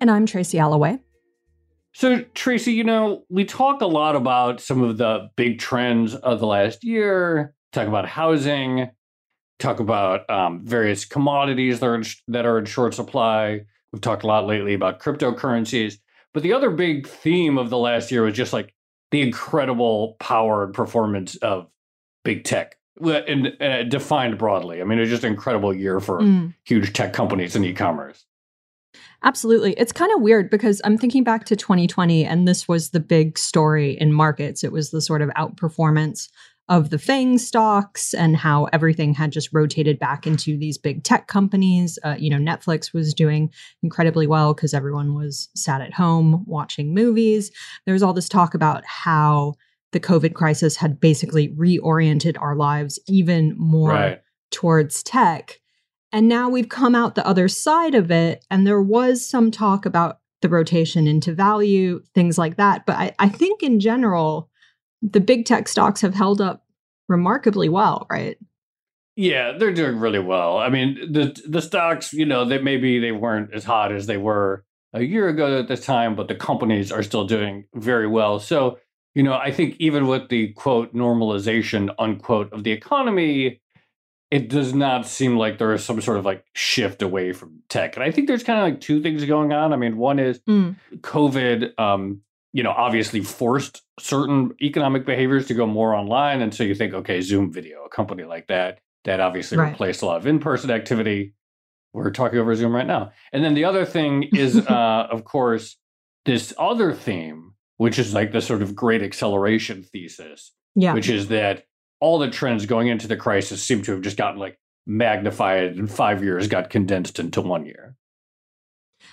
And I'm Tracy Alloway. So, Tracy, you know, we talk a lot about some of the big trends of the last year, talk about housing, talk about um, various commodities that are, in, that are in short supply. We've talked a lot lately about cryptocurrencies. But the other big theme of the last year was just like the incredible power and performance of big tech. And, and defined broadly. I mean, it was just an incredible year for mm. huge tech companies and e commerce. Absolutely. It's kind of weird because I'm thinking back to 2020 and this was the big story in markets. It was the sort of outperformance of the FANG stocks and how everything had just rotated back into these big tech companies. Uh, you know, Netflix was doing incredibly well because everyone was sat at home watching movies. There was all this talk about how the COVID crisis had basically reoriented our lives even more right. towards tech. And now we've come out the other side of it. And there was some talk about the rotation into value, things like that. But I, I think in general, the big tech stocks have held up remarkably well, right? Yeah, they're doing really well. I mean, the the stocks, you know, they maybe they weren't as hot as they were a year ago at this time, but the companies are still doing very well. So, you know, I think even with the quote normalization unquote of the economy, it does not seem like there is some sort of like shift away from tech. And I think there's kind of like two things going on. I mean, one is mm. COVID, um, you know, obviously forced certain economic behaviors to go more online. And so you think, okay, Zoom video, a company like that, that obviously right. replaced a lot of in person activity. We're talking over Zoom right now. And then the other thing is, uh, of course, this other theme, which is like the sort of great acceleration thesis, yeah. which is that all the trends going into the crisis seem to have just gotten like magnified and five years got condensed into one year.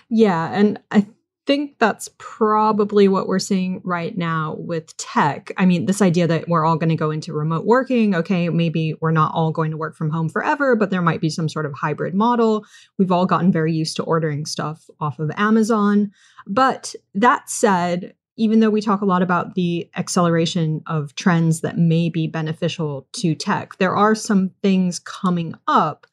Yeah. And I think that's probably what we're seeing right now with tech. I mean, this idea that we're all going to go into remote working, okay, maybe we're not all going to work from home forever, but there might be some sort of hybrid model. We've all gotten very used to ordering stuff off of Amazon. But that said, even though we talk a lot about the acceleration of trends that may be beneficial to tech, there are some things coming up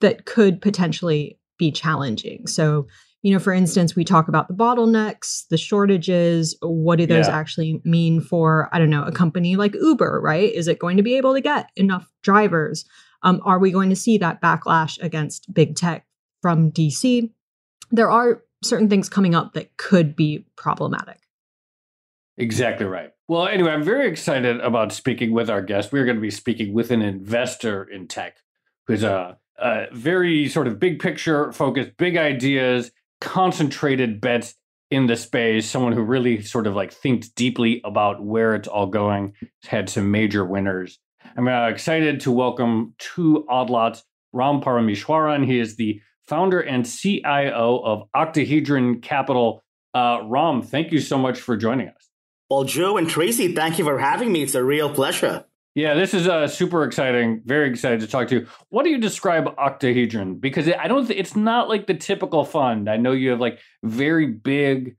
that could potentially be challenging. So, you know, for instance, we talk about the bottlenecks, the shortages. What do those yeah. actually mean for, I don't know, a company like Uber, right? Is it going to be able to get enough drivers? Um, are we going to see that backlash against big tech from DC? There are certain things coming up that could be problematic. Exactly right. Well, anyway, I'm very excited about speaking with our guest. We're going to be speaking with an investor in tech who's a, a very sort of big picture focused, big ideas, concentrated bets in the space, someone who really sort of like thinks deeply about where it's all going, had some major winners. I'm uh, excited to welcome to Odd Lots Ram Parameswaran. He is the founder and CIO of Octahedron Capital. Uh, Ram, thank you so much for joining us. Well, Joe and Tracy, thank you for having me. It's a real pleasure. Yeah, this is uh, super exciting. Very excited to talk to you. What do you describe octahedron? Because I don't. Th- it's not like the typical fund. I know you have like very big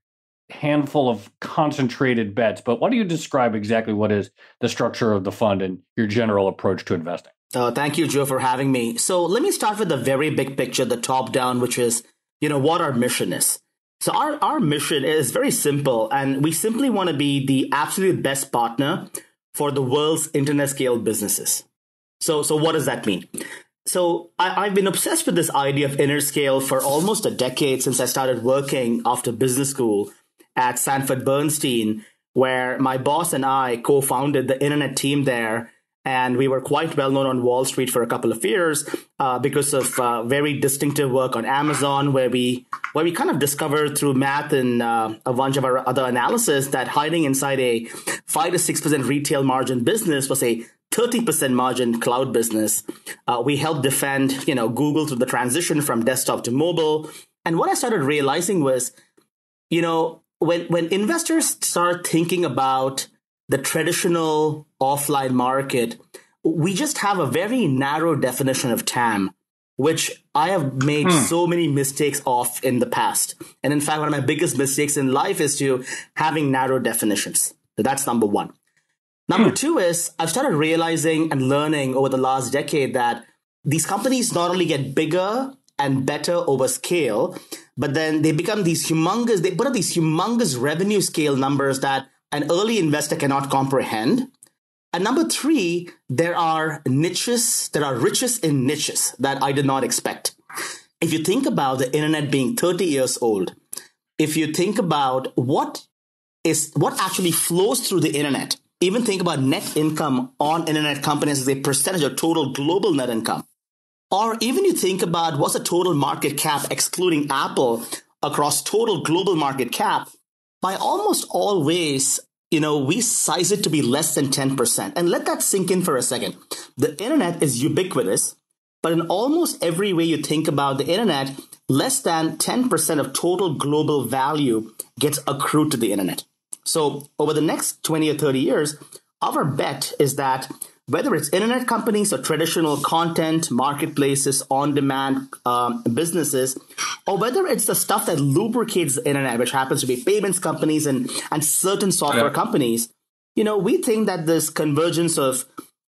handful of concentrated bets, but what do you describe exactly? What is the structure of the fund and your general approach to investing? Uh, thank you, Joe, for having me. So let me start with the very big picture, the top down, which is, you know, what our mission is. So our, our mission is very simple, and we simply want to be the absolute best partner for the world's internet scale businesses. So, so what does that mean? So I, have been obsessed with this idea of inner scale for almost a decade since I started working after business school at Sanford Bernstein, where my boss and I co-founded the internet team there and we were quite well known on Wall Street for a couple of years uh, because of uh, very distinctive work on Amazon, where we where we kind of discovered through math and uh, a bunch of our other analysis that hiding inside a five to six percent retail margin business was a 30% margin cloud business. Uh, we helped defend, you know, Google through the transition from desktop to mobile. And what I started realizing was, you know, when when investors start thinking about the traditional offline market, we just have a very narrow definition of TAM, which I have made hmm. so many mistakes of in the past. And in fact, one of my biggest mistakes in life is to having narrow definitions. So that's number one. Number hmm. two is I've started realizing and learning over the last decade that these companies not only get bigger and better over scale, but then they become these humongous, they put up these humongous revenue scale numbers that an early investor cannot comprehend. And number three, there are niches, there are riches in niches that I did not expect. If you think about the internet being 30 years old, if you think about what is what actually flows through the internet, even think about net income on internet companies as a percentage of total global net income. Or even you think about what's the total market cap excluding Apple across total global market cap, by almost all ways, you know, we size it to be less than 10%. And let that sink in for a second. The internet is ubiquitous, but in almost every way you think about the internet, less than 10% of total global value gets accrued to the internet. So over the next 20 or 30 years, our bet is that whether it's internet companies or traditional content marketplaces on demand um, businesses or whether it's the stuff that lubricates the internet which happens to be payments companies and and certain software yeah. companies you know we think that this convergence of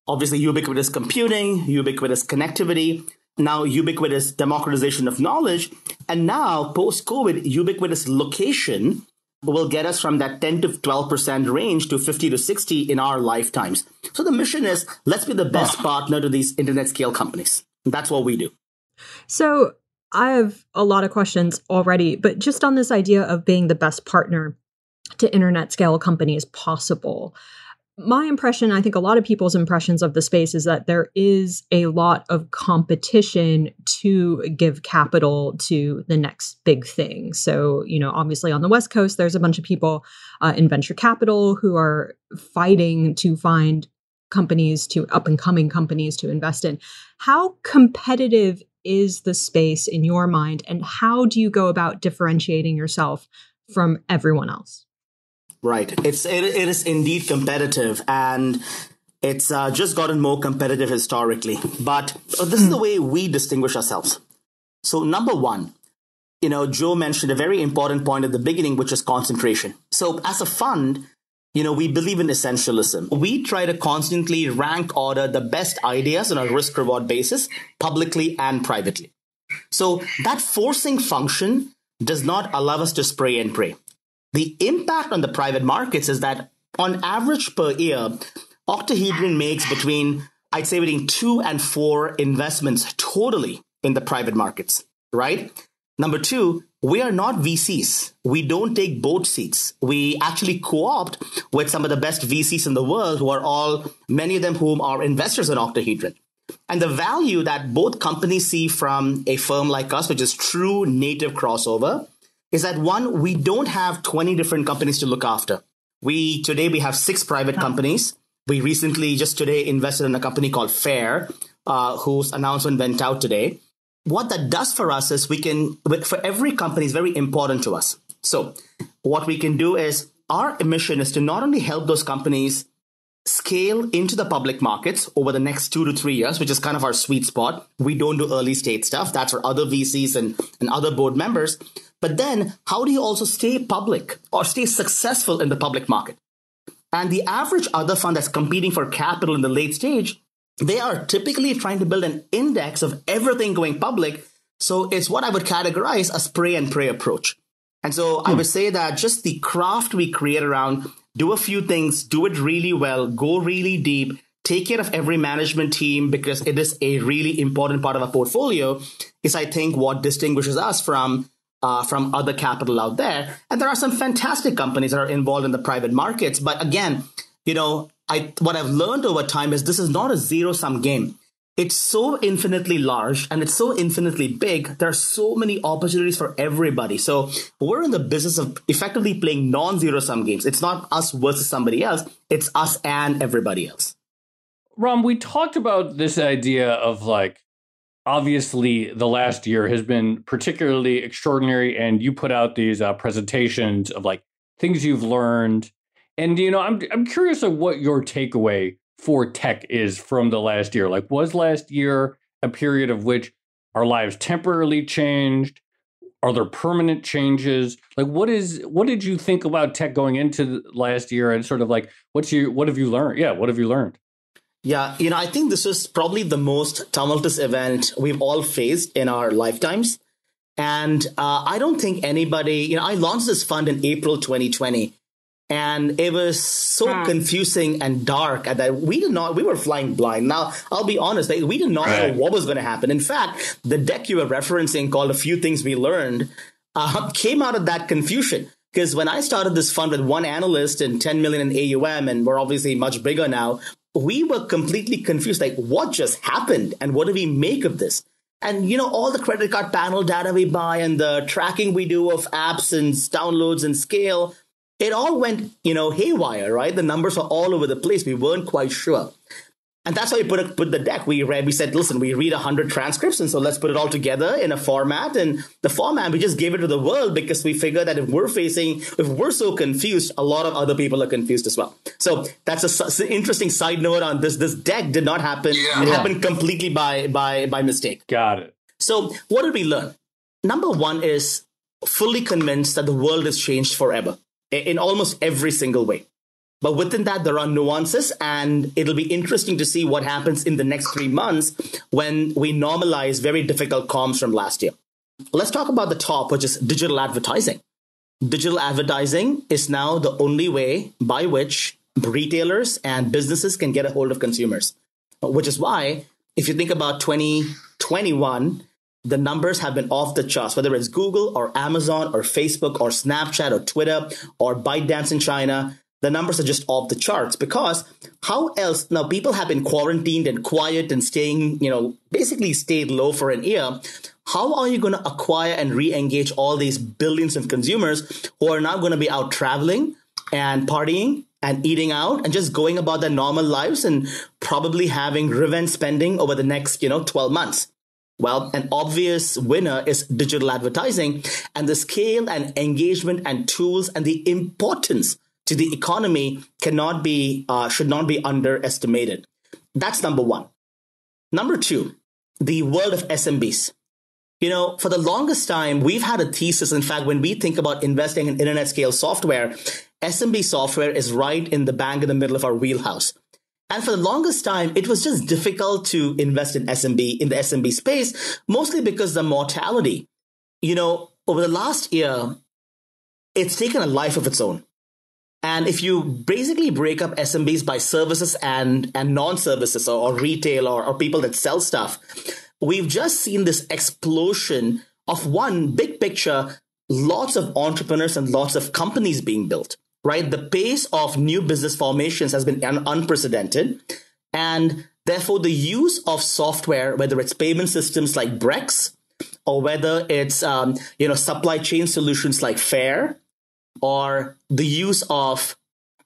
obviously ubiquitous computing ubiquitous connectivity now ubiquitous democratization of knowledge and now post covid ubiquitous location will get us from that 10 to 12% range to 50 to 60 in our lifetimes. So the mission is let's be the best partner to these internet scale companies. That's what we do. So I have a lot of questions already, but just on this idea of being the best partner to internet scale companies possible my impression, I think a lot of people's impressions of the space is that there is a lot of competition to give capital to the next big thing. So, you know, obviously on the West Coast, there's a bunch of people uh, in venture capital who are fighting to find companies to up and coming companies to invest in. How competitive is the space in your mind, and how do you go about differentiating yourself from everyone else? Right. It's it, it is indeed competitive, and it's uh, just gotten more competitive historically. But this is the way we distinguish ourselves. So number one, you know, Joe mentioned a very important point at the beginning, which is concentration. So as a fund, you know, we believe in essentialism. We try to constantly rank order the best ideas on a risk reward basis, publicly and privately. So that forcing function does not allow us to spray and pray. The impact on the private markets is that on average per year, Octahedron makes between, I'd say, between two and four investments totally in the private markets, right? Number two, we are not VCs. We don't take boat seats. We actually co opt with some of the best VCs in the world who are all, many of them whom are investors in Octahedron. And the value that both companies see from a firm like us, which is true native crossover, is that one, we don't have 20 different companies to look after. We today we have six private companies. We recently just today invested in a company called Faire, uh, whose announcement went out today. What that does for us is we can, for every company is very important to us. So what we can do is our mission is to not only help those companies scale into the public markets over the next two to three years, which is kind of our sweet spot. We don't do early stage stuff. That's for other VCs and, and other board members. But then, how do you also stay public or stay successful in the public market? And the average other fund that's competing for capital in the late stage they are typically trying to build an index of everything going public. So it's what I would categorize a spray and pray approach. And so hmm. I would say that just the craft we create around do a few things, do it really well, go really deep, take care of every management team because it is a really important part of our portfolio is I think what distinguishes us from uh, from other capital out there. And there are some fantastic companies that are involved in the private markets. But again, you know, I what I've learned over time is this is not a zero sum game. It's so infinitely large and it's so infinitely big. There are so many opportunities for everybody. So we're in the business of effectively playing non zero sum games. It's not us versus somebody else, it's us and everybody else. Ram, we talked about this idea of like obviously the last year has been particularly extraordinary and you put out these uh, presentations of like things you've learned and you know i'm i'm curious of what your takeaway for tech is from the last year? Like was last year a period of which our lives temporarily changed? Are there permanent changes? Like what is what did you think about tech going into last year and sort of like what's you what have you learned? Yeah what have you learned? Yeah, you know, I think this is probably the most tumultuous event we've all faced in our lifetimes. And uh, I don't think anybody, you know, I launched this fund in April 2020, and it was so confusing and dark at that we did not, we were flying blind. Now, I'll be honest, we did not right. know what was going to happen. In fact, the deck you were referencing called A Few Things We Learned uh, came out of that confusion. Because when I started this fund with one analyst and 10 million in AUM, and we're obviously much bigger now, we were completely confused. Like, what just happened? And what do we make of this? And, you know, all the credit card panel data we buy and the tracking we do of apps and downloads and scale, it all went, you know, haywire, right? The numbers are all over the place. We weren't quite sure. And that's why we put, a, put the deck. We read, we said, listen, we read 100 transcripts, and so let's put it all together in a format. And the format, we just gave it to the world because we figured that if we're facing, if we're so confused, a lot of other people are confused as well. So that's an interesting side note on this. This deck did not happen. Yeah. It happened completely by, by, by mistake. Got it. So what did we learn? Number one is fully convinced that the world has changed forever in almost every single way. But within that, there are nuances, and it'll be interesting to see what happens in the next three months when we normalize very difficult comps from last year. Let's talk about the top, which is digital advertising. Digital advertising is now the only way by which retailers and businesses can get a hold of consumers, which is why, if you think about 2021, the numbers have been off the charts, whether it's Google or Amazon or Facebook or Snapchat or Twitter or ByteDance in China. The numbers are just off the charts because how else? Now people have been quarantined and quiet and staying you know basically stayed low for an year. How are you going to acquire and re-engage all these billions of consumers who are now going to be out traveling and partying and eating out and just going about their normal lives and probably having revenge spending over the next you know 12 months well, an obvious winner is digital advertising and the scale and engagement and tools and the importance to the economy cannot be uh, should not be underestimated. That's number one. Number two, the world of SMBs. You know, for the longest time, we've had a thesis. In fact, when we think about investing in internet scale software, SMB software is right in the bang in the middle of our wheelhouse. And for the longest time, it was just difficult to invest in SMB, in the SMB space, mostly because the mortality. You know, over the last year, it's taken a life of its own. And if you basically break up SMBs by services and, and non-services or, or retail or, or people that sell stuff, we've just seen this explosion of one big picture, lots of entrepreneurs and lots of companies being built, right? The pace of new business formations has been un- unprecedented. And therefore, the use of software, whether it's payment systems like Brex, or whether it's um, you know supply chain solutions like Faire, or the use of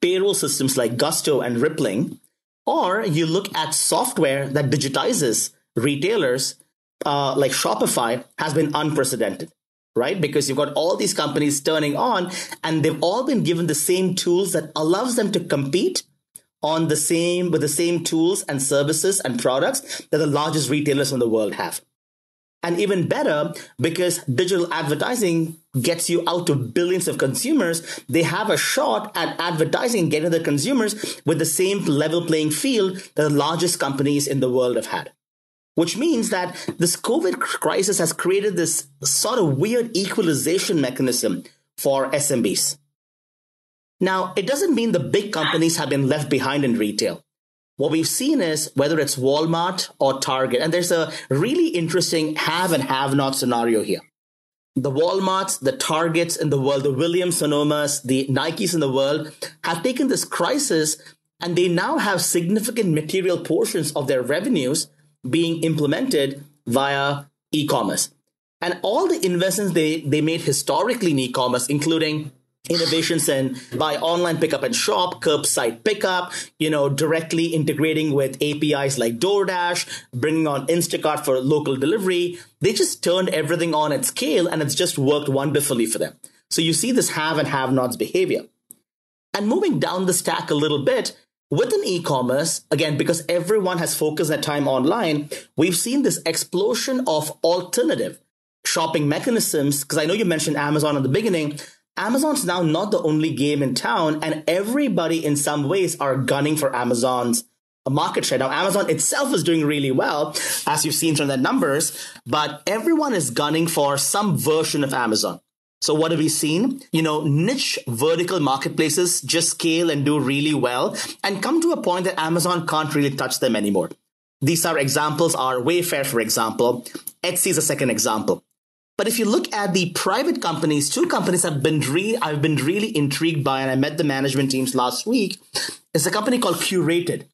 payroll systems like Gusto and Rippling, or you look at software that digitizes retailers uh, like Shopify has been unprecedented, right? Because you've got all these companies turning on and they've all been given the same tools that allows them to compete on the same with the same tools and services and products that the largest retailers in the world have. And even better, because digital advertising gets you out to billions of consumers, they have a shot at advertising getting the consumers with the same level playing field that the largest companies in the world have had. Which means that this COVID crisis has created this sort of weird equalization mechanism for SMBs. Now, it doesn't mean the big companies have been left behind in retail what we've seen is whether it's Walmart or Target, and there's a really interesting have and have not scenario here. The Walmarts, the Targets in the world, the Williams Sonomas, the Nikes in the world have taken this crisis and they now have significant material portions of their revenues being implemented via e commerce. And all the investments they, they made historically in e commerce, including innovations in buy online pickup and shop curbside pickup you know directly integrating with apis like doordash bringing on instacart for local delivery they just turned everything on at scale and it's just worked wonderfully for them so you see this have and have nots behavior and moving down the stack a little bit within e-commerce again because everyone has focused their time online we've seen this explosion of alternative shopping mechanisms because i know you mentioned amazon in the beginning Amazon's now not the only game in town, and everybody in some ways are gunning for Amazon's market share. Now, Amazon itself is doing really well, as you've seen from the numbers, but everyone is gunning for some version of Amazon. So what have we seen? You know, niche vertical marketplaces just scale and do really well and come to a point that Amazon can't really touch them anymore. These are examples are Wayfair, for example. Etsy is a second example. But if you look at the private companies, two companies have been re- I've been really intrigued by, and I met the management teams last week. It's a company called Curated.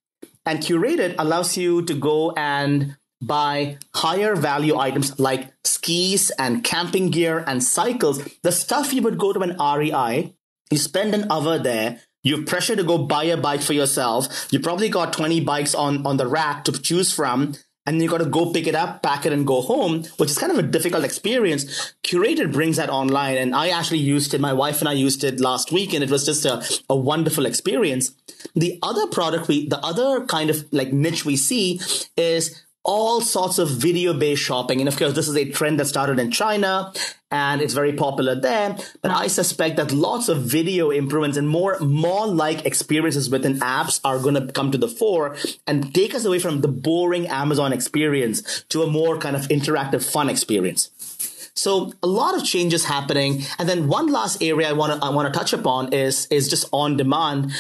And Curated allows you to go and buy higher value items like skis and camping gear and cycles, the stuff you would go to an REI. You spend an hour there. You're pressured to go buy a bike for yourself. You probably got 20 bikes on, on the rack to choose from and you got to go pick it up, pack it, and go home, which is kind of a difficult experience. Curated brings that online, and I actually used it. My wife and I used it last week, and it was just a, a wonderful experience. The other product we, the other kind of like niche we see is all sorts of video based shopping. And of course, this is a trend that started in China and it's very popular there. But I suspect that lots of video improvements and more mall like experiences within apps are going to come to the fore and take us away from the boring Amazon experience to a more kind of interactive, fun experience. So a lot of changes happening. And then one last area I want to I want to touch upon is is just on demand.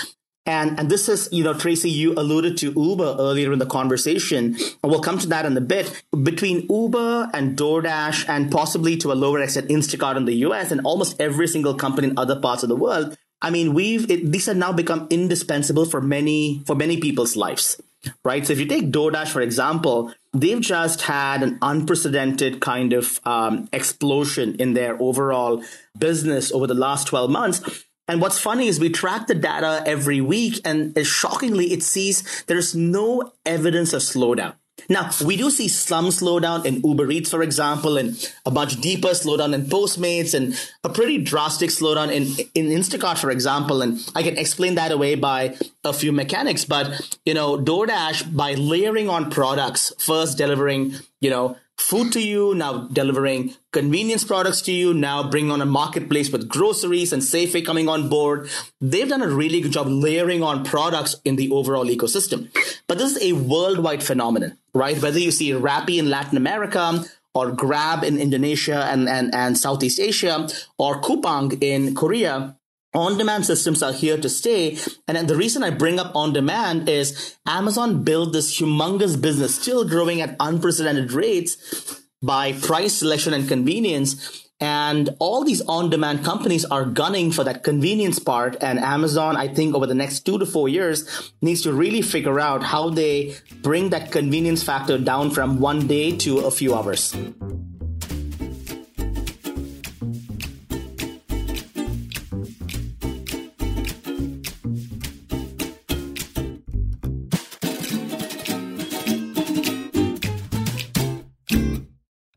And, and this is, you know, Tracy, you alluded to Uber earlier in the conversation, we'll come to that in a bit. Between Uber and DoorDash, and possibly to a lower extent Instacart in the US, and almost every single company in other parts of the world, I mean, we've it, these have now become indispensable for many for many people's lives, right? So if you take DoorDash for example, they've just had an unprecedented kind of um, explosion in their overall business over the last twelve months and what's funny is we track the data every week, and shockingly, it sees there's no evidence of slowdown. Now, we do see some slowdown in Uber Eats, for example, and a much deeper slowdown in Postmates, and a pretty drastic slowdown in, in Instacart, for example. And I can explain that away by a few mechanics. But, you know, DoorDash, by layering on products, first delivering, you know, food to you, now delivering convenience products to you, now bringing on a marketplace with groceries and Safeway coming on board. They've done a really good job layering on products in the overall ecosystem. But this is a worldwide phenomenon, right? Whether you see Rappi in Latin America or Grab in Indonesia and, and, and Southeast Asia or Coupang in Korea, on demand systems are here to stay. And the reason I bring up on demand is Amazon built this humongous business, still growing at unprecedented rates by price selection and convenience. And all these on demand companies are gunning for that convenience part. And Amazon, I think over the next two to four years, needs to really figure out how they bring that convenience factor down from one day to a few hours.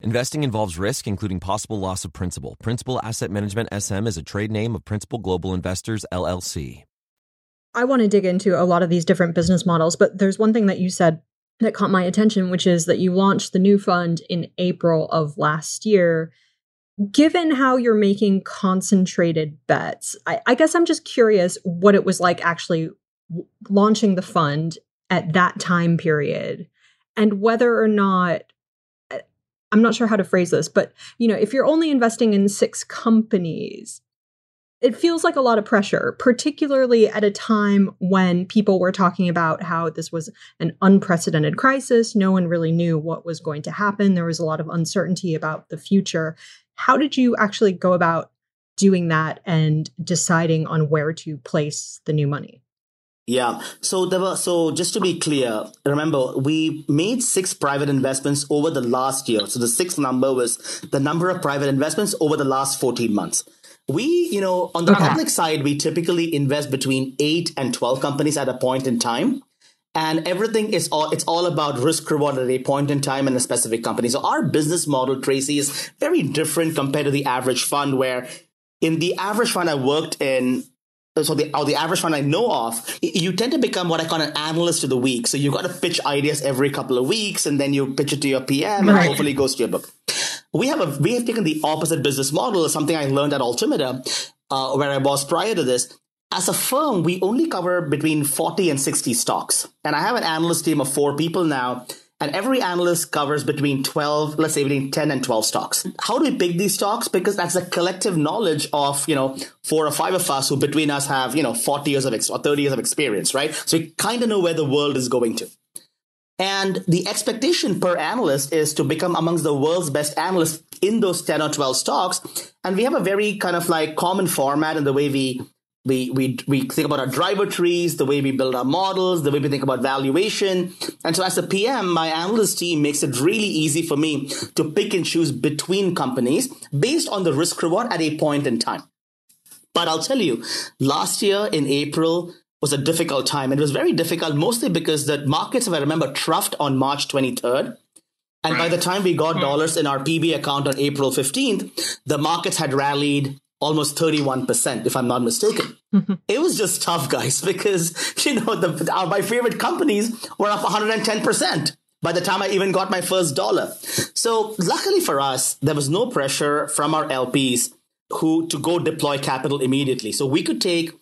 Investing involves risk, including possible loss of principal. Principal Asset Management SM is a trade name of Principal Global Investors, LLC. I want to dig into a lot of these different business models, but there's one thing that you said that caught my attention, which is that you launched the new fund in April of last year. Given how you're making concentrated bets, I, I guess I'm just curious what it was like actually launching the fund at that time period and whether or not I'm not sure how to phrase this, but you know, if you're only investing in six companies, it feels like a lot of pressure, particularly at a time when people were talking about how this was an unprecedented crisis. No one really knew what was going to happen. There was a lot of uncertainty about the future. How did you actually go about doing that and deciding on where to place the new money? Yeah. So there were, so just to be clear, remember we made six private investments over the last year. So the sixth number was the number of private investments over the last 14 months. We, you know, on the okay. public side, we typically invest between eight and 12 companies at a point in time. And everything is all, it's all about risk reward at a point in time in a specific company. So our business model, Tracy, is very different compared to the average fund where in the average fund I worked in, so the or the average fund I know of, you tend to become what I call an analyst of the week. So you've got to pitch ideas every couple of weeks, and then you pitch it to your PM, right. and hopefully it goes to your book. We have a we have taken the opposite business model. Something I learned at Altimeter, uh, where I was prior to this. As a firm, we only cover between forty and sixty stocks, and I have an analyst team of four people now and every analyst covers between 12 let's say between 10 and 12 stocks. How do we pick these stocks? Because that's a collective knowledge of you know four or five of us who between us have you know 40 years of ex- or 30 years of experience right? So we kind of know where the world is going to. And the expectation per analyst is to become amongst the world's best analysts in those 10 or 12 stocks. And we have a very kind of like common format in the way we we, we, we think about our driver trees, the way we build our models, the way we think about valuation. And so as a PM, my analyst team makes it really easy for me to pick and choose between companies based on the risk reward at a point in time. But I'll tell you, last year in April was a difficult time. It was very difficult, mostly because the markets, if I remember, troughed on March 23rd. And by the time we got hmm. dollars in our PB account on April 15th, the markets had rallied almost 31%, if I'm not mistaken. It was just tough, guys, because, you know, the, our, my favorite companies were up 110% by the time I even got my first dollar. So luckily for us, there was no pressure from our LPs who to go deploy capital immediately. So we could take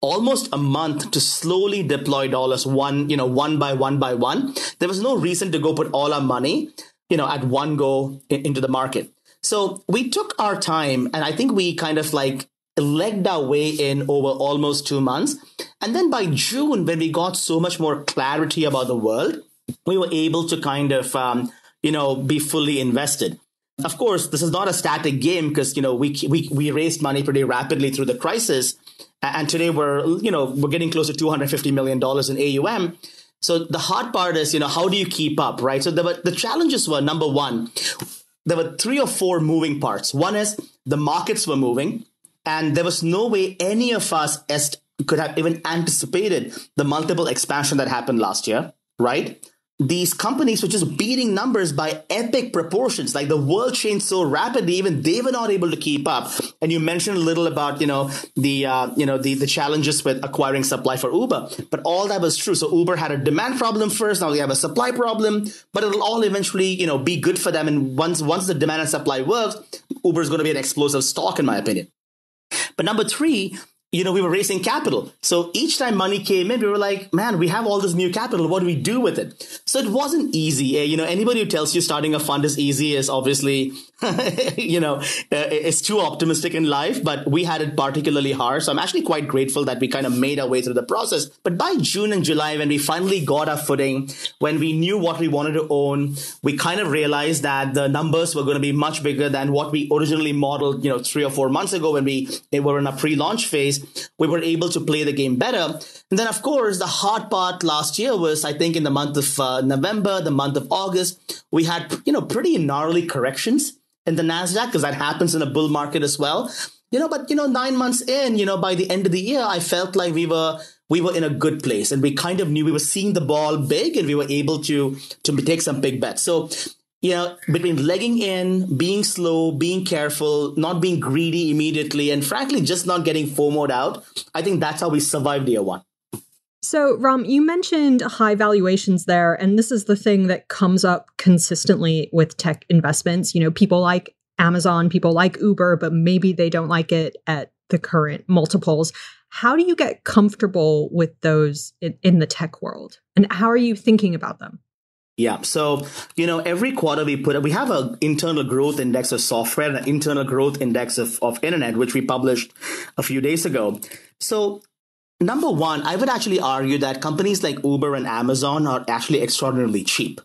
almost a month to slowly deploy dollars one, you know, one by one by one. There was no reason to go put all our money, you know, at one go in, into the market. So we took our time and I think we kind of like legged our way in over almost two months. And then by June, when we got so much more clarity about the world, we were able to kind of, um, you know, be fully invested. Of course, this is not a static game because, you know, we, we, we raised money pretty rapidly through the crisis. And today we're, you know, we're getting close to $250 million in AUM. So the hard part is, you know, how do you keep up, right? So the, the challenges were number one, there were three or four moving parts. One is the markets were moving, and there was no way any of us est could have even anticipated the multiple expansion that happened last year, right? These companies were just beating numbers by epic proportions. Like the world changed so rapidly, even they were not able to keep up. And you mentioned a little about, you know, the, uh, you know, the, the challenges with acquiring supply for Uber. But all that was true. So Uber had a demand problem first. Now they have a supply problem, but it'll all eventually, you know, be good for them. And once, once the demand and supply works, Uber is going to be an explosive stock, in my opinion. But number three, you know, we were raising capital. So each time money came in, we were like, man, we have all this new capital. What do we do with it? So it wasn't easy. Eh, you know, anybody who tells you starting a fund is easy is obviously, you know, uh, is too optimistic in life, but we had it particularly hard. So I'm actually quite grateful that we kind of made our way through the process. But by June and July, when we finally got our footing, when we knew what we wanted to own, we kind of realized that the numbers were going to be much bigger than what we originally modeled, you know, three or four months ago when we were in a pre-launch phase we were able to play the game better. And then, of course, the hard part last year was, I think, in the month of uh, November, the month of August, we had, you know, pretty gnarly corrections in the NASDAQ because that happens in a bull market as well. You know, but you know, nine months in, you know, by the end of the year, I felt like we were we were in a good place and we kind of knew we were seeing the ball big and we were able to to take some big bets. So you know, between legging in, being slow, being careful, not being greedy immediately, and frankly, just not getting FOMOed out, I think that's how we survived year one. So, Ram, you mentioned high valuations there, and this is the thing that comes up consistently with tech investments. You know, people like Amazon, people like Uber, but maybe they don't like it at the current multiples. How do you get comfortable with those in, in the tech world? And how are you thinking about them? Yeah. So, you know, every quarter we put, we have an internal growth index of software and an internal growth index of, of internet, which we published a few days ago. So number one, I would actually argue that companies like Uber and Amazon are actually extraordinarily cheap.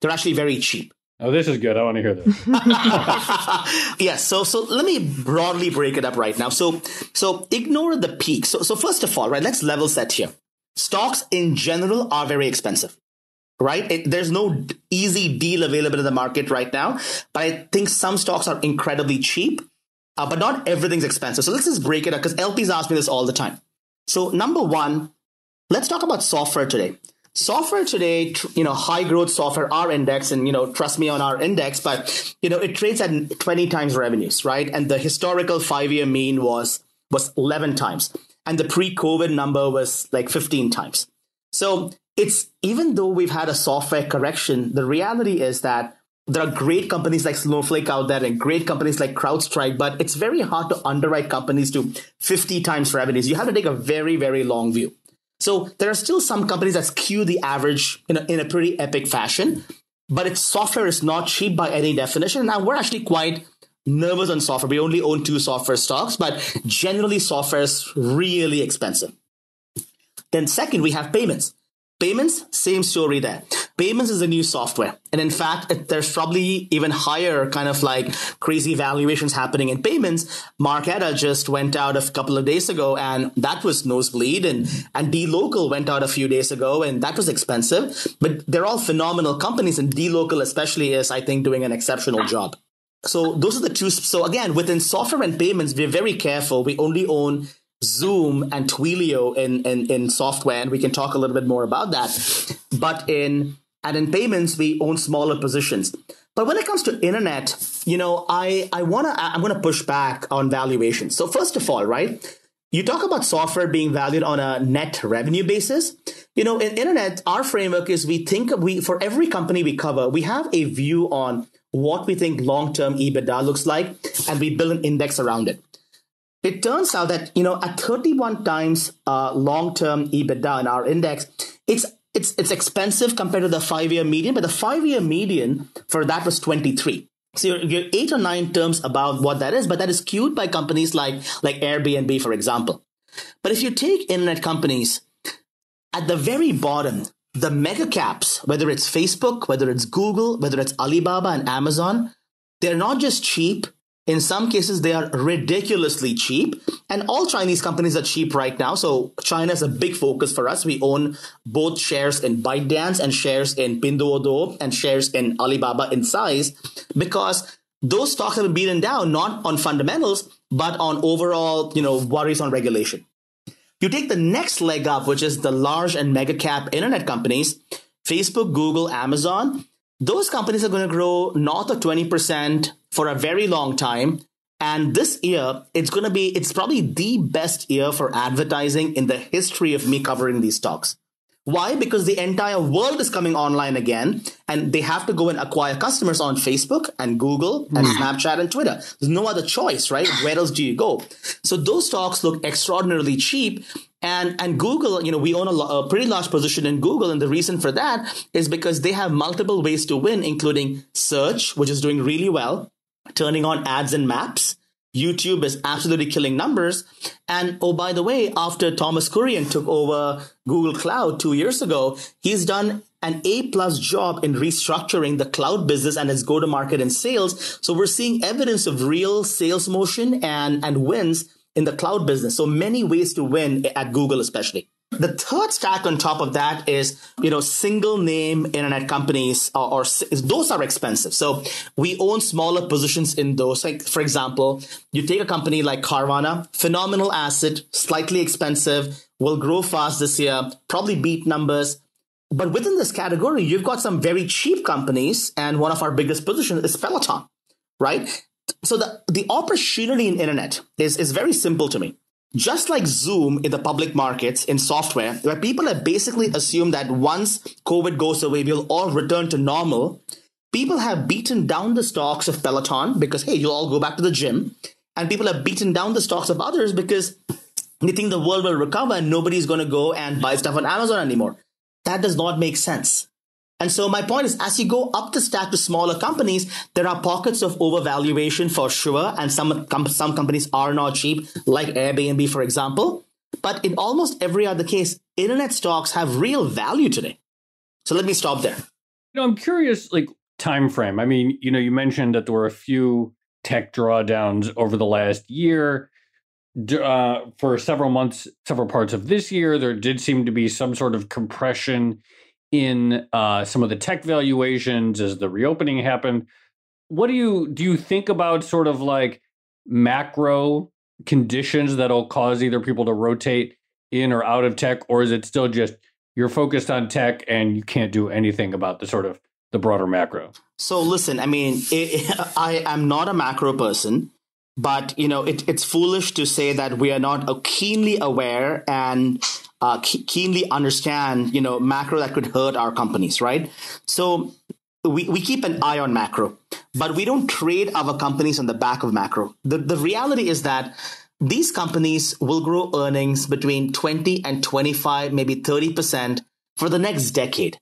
They're actually very cheap. Oh, this is good. I want to hear this. yes. So, so let me broadly break it up right now. So, so ignore the peak. So, so first of all, right, let's level set here. Stocks in general are very expensive right? It, there's no easy deal available in the market right now, but I think some stocks are incredibly cheap, uh, but not everything's expensive. So let's just break it up because LPs ask me this all the time. So number one, let's talk about software today. Software today, you know, high growth software, our index, and you know, trust me on our index, but you know, it trades at 20 times revenues, right? And the historical five year mean was was 11 times, and the pre COVID number was like 15 times. So it's even though we've had a software correction, the reality is that there are great companies like Snowflake out there and great companies like CrowdStrike, but it's very hard to underwrite companies to 50 times revenues. You have to take a very, very long view. So there are still some companies that skew the average in a, in a pretty epic fashion, but its software is not cheap by any definition. Now we're actually quite nervous on software. We only own two software stocks, but generally software is really expensive. Then second, we have payments. Payments, same story there. Payments is a new software. And in fact, there's probably even higher kind of like crazy valuations happening in payments. Marqeta just went out a couple of days ago and that was nosebleed and, and dLocal went out a few days ago and that was expensive. But they're all phenomenal companies and dLocal especially is, I think, doing an exceptional job. So those are the two. So again, within software and payments, we're very careful. We only own Zoom and Twilio in, in, in software, and we can talk a little bit more about that. But in and in payments, we own smaller positions. But when it comes to internet, you know, I I wanna I'm gonna push back on valuation. So first of all, right, you talk about software being valued on a net revenue basis. You know, in internet, our framework is we think we for every company we cover, we have a view on what we think long-term EBITDA looks like, and we build an index around it. It turns out that you know at 31 times uh, long-term EBITDA in our index, it's it's it's expensive compared to the five-year median, but the five-year median for that was 23. So you're, you're, eight or nine terms above what that is, but that is skewed by companies like like Airbnb, for example. But if you take internet companies at the very bottom, the mega caps, whether it's Facebook, whether it's Google, whether it's Alibaba and Amazon, they're not just cheap, in some cases, they are ridiculously cheap. And all Chinese companies are cheap right now. So China is a big focus for us. We own both shares in ByteDance and shares in Pinduoduo and shares in Alibaba in size because those stocks have been beaten down, not on fundamentals, but on overall, you know, worries on regulation. You take the next leg up, which is the large and mega cap internet companies, Facebook, Google, Amazon, those companies are going to grow north of 20% for a very long time. And this year, it's going to be, it's probably the best year for advertising in the history of me covering these stocks. Why? Because the entire world is coming online again and they have to go and acquire customers on Facebook and Google and mm. Snapchat and Twitter. There's no other choice, right? Where else do you go? So those stocks look extraordinarily cheap. And, and Google, you know, we own a, a pretty large position in Google. And the reason for that is because they have multiple ways to win, including search, which is doing really well, turning on ads and maps, YouTube is absolutely killing numbers. And oh, by the way, after Thomas Kurian took over Google Cloud two years ago, he's done an A plus job in restructuring the cloud business and its go to market and sales. So we're seeing evidence of real sales motion and, and wins in the cloud business. So many ways to win at Google, especially. The third stack on top of that is, you know, single name internet companies or, those are expensive. So we own smaller positions in those. Like, for example, you take a company like Carvana, phenomenal asset, slightly expensive, will grow fast this year, probably beat numbers. But within this category, you've got some very cheap companies, and one of our biggest positions is Peloton, right? So the, the opportunity in internet is, is very simple to me just like Zoom in the public markets in software, where people have basically assumed that once COVID goes away, we'll all return to normal. People have beaten down the stocks of Peloton because, hey, you'll all go back to the gym. And people have beaten down the stocks of others because they think the world will recover and nobody's going to go and buy stuff on Amazon anymore. That does not make sense. And so my point is, as you go up the stack to smaller companies, there are pockets of overvaluation for sure, and some some companies are not cheap, like Airbnb, for example. But in almost every other case, internet stocks have real value today. So let me stop there. You know, I'm curious, like time frame. I mean, you know, you mentioned that there were a few tech drawdowns over the last year. Uh, for several months, several parts of this year, there did seem to be some sort of compression in uh, some of the tech valuations as the reopening happened. What do you do? You think about sort of like macro conditions that'll cause either people to rotate in or out of tech, or is it still just you're focused on tech and you can't do anything about the sort of the broader macro? So listen, I mean, it, I am not a macro person, but you know, it, it's foolish to say that we are not keenly aware and uh, ke- keenly understand, you know, macro that could hurt our companies, right? So we, we keep an eye on macro, but we don't trade our companies on the back of macro. The, the reality is that these companies will grow earnings between 20 and 25, maybe 30% for the next decade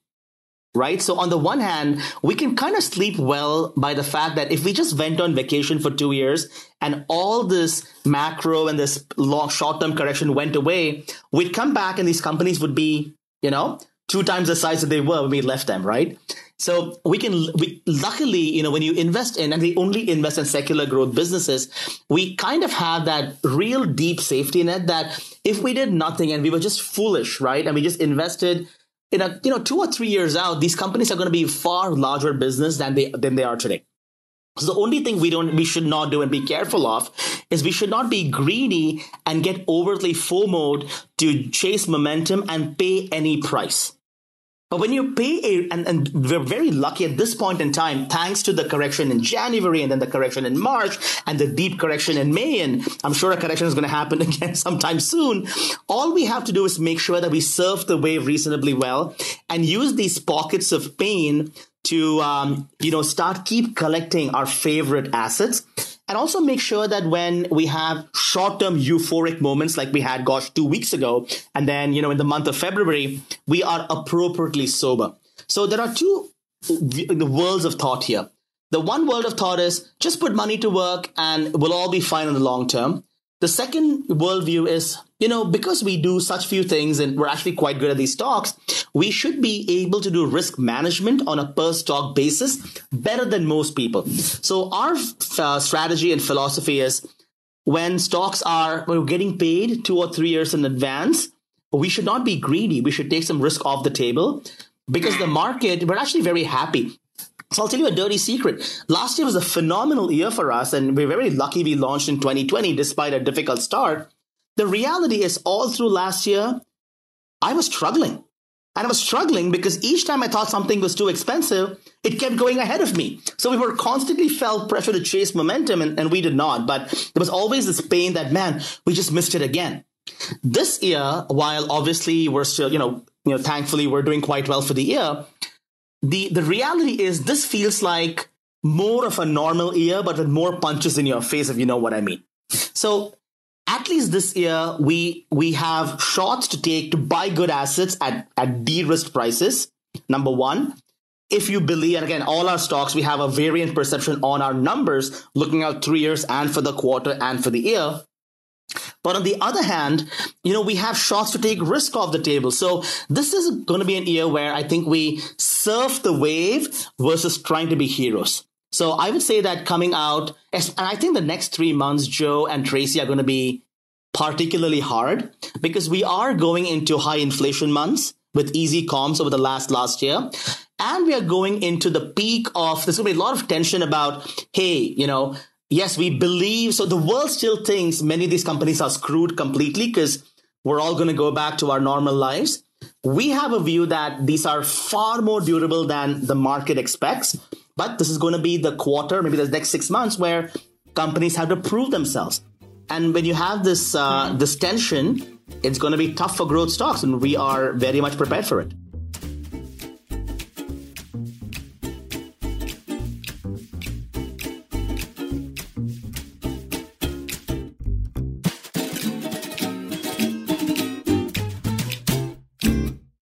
right? So on the one hand, we can kind of sleep well by the fact that if we just went on vacation for two years and all this macro and this long short-term correction went away, we'd come back and these companies would be, you know, two times the size that they were when we left them, right? So we can, we, luckily, you know, when you invest in, and we only invest in secular growth businesses, we kind of have that real deep safety net that if we did nothing and we were just foolish, right? And we just invested in a you know two or three years out, these companies are going to be far larger business than they than they are today. So the only thing we don't we should not do and be careful of is we should not be greedy and get overtly FOMOed to chase momentum and pay any price. But when you pay a, and, and we're very lucky at this point in time, thanks to the correction in January and then the correction in March and the deep correction in May, and I'm sure a correction is going to happen again sometime soon. All we have to do is make sure that we surf the wave reasonably well and use these pockets of pain to, um, you know, start keep collecting our favorite assets and also make sure that when we have short-term euphoric moments like we had gosh two weeks ago and then you know in the month of february we are appropriately sober. So there are two the worlds of thought here. The one world of thought is just put money to work and we'll all be fine in the long term. The second worldview is, you know, because we do such few things and we're actually quite good at these stocks, we should be able to do risk management on a per stock basis better than most people. So our uh, strategy and philosophy is when stocks are getting paid two or three years in advance, we should not be greedy. We should take some risk off the table because the market, we're actually very happy. So I'll tell you a dirty secret. Last year was a phenomenal year for us, and we're very lucky we launched in 2020 despite a difficult start. The reality is, all through last year, I was struggling. And I was struggling because each time I thought something was too expensive, it kept going ahead of me. So we were constantly felt pressure to chase momentum, and, and we did not. But there was always this pain that, man, we just missed it again. This year, while obviously we're still, you know, you know, thankfully we're doing quite well for the year, the the reality is this feels like more of a normal year, but with more punches in your face, if you know what I mean. So at least this year, we we have shots to take to buy good assets at, at de-risked prices. Number one. If you believe, and again, all our stocks, we have a variant perception on our numbers, looking out three years and for the quarter and for the year. But on the other hand, you know, we have shots to take risk off the table. So this is going to be an year where I think we surf the wave versus trying to be heroes. So I would say that coming out, and I think the next three months, Joe and Tracy are going to be particularly hard because we are going into high inflation months with easy comps over the last last year. And we are going into the peak of there's going to be a lot of tension about, hey, you know, yes, we believe so the world still thinks many of these companies are screwed completely because we're all going to go back to our normal lives. We have a view that these are far more durable than the market expects. But this is going to be the quarter, maybe the next six months, where companies have to prove themselves. And when you have this uh, this tension, it's going to be tough for growth stocks, and we are very much prepared for it.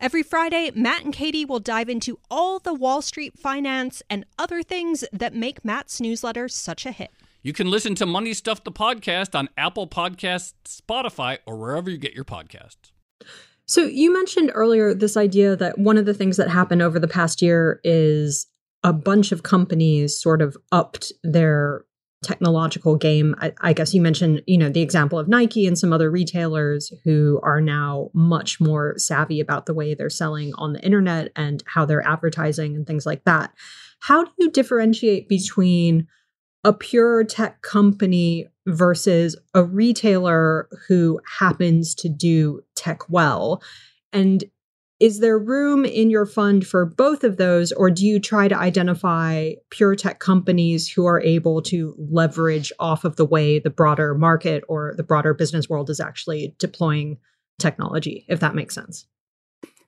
Every Friday, Matt and Katie will dive into all the Wall Street finance and other things that make Matt's newsletter such a hit. You can listen to Money Stuff the podcast on Apple Podcasts, Spotify, or wherever you get your podcasts. So, you mentioned earlier this idea that one of the things that happened over the past year is a bunch of companies sort of upped their technological game. I, I, guess you mentioned, you know, the example of Nike and some other retailers who are now much more savvy about the way they're selling on the internet and how they're advertising and things like that. How do you differentiate between a pure tech company versus a retailer who happens to do tech well? And is there room in your fund for both of those, or do you try to identify pure tech companies who are able to leverage off of the way the broader market or the broader business world is actually deploying technology, if that makes sense?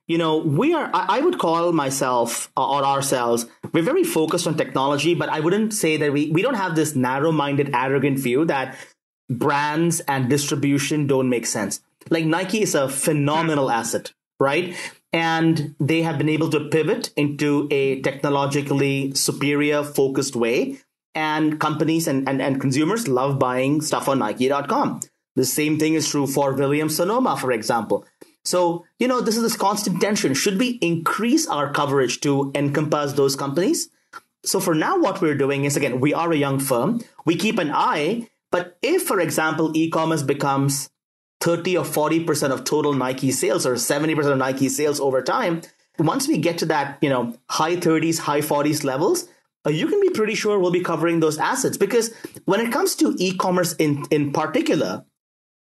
You know, we are, I would call myself uh, or ourselves, we're very focused on technology, but I wouldn't say that we, we don't have this narrow minded, arrogant view that brands and distribution don't make sense. Like Nike is a phenomenal asset, right? And they have been able to pivot into a technologically superior focused way. And companies and, and, and consumers love buying stuff on nike.com the same thing is true for williams sonoma for example. So you know this is this constant tension. Should we increase our coverage to encompass those companies? So for now what we're doing is again we are a young firm. We keep an eye. But if for example e-commerce becomes 30 or 40% of total Nike sales or 70% of Nike sales over time, once we get to that, you know, high 30s, high 40s levels, uh, you can be pretty sure we'll be covering those assets because when it comes to e-commerce in, in particular,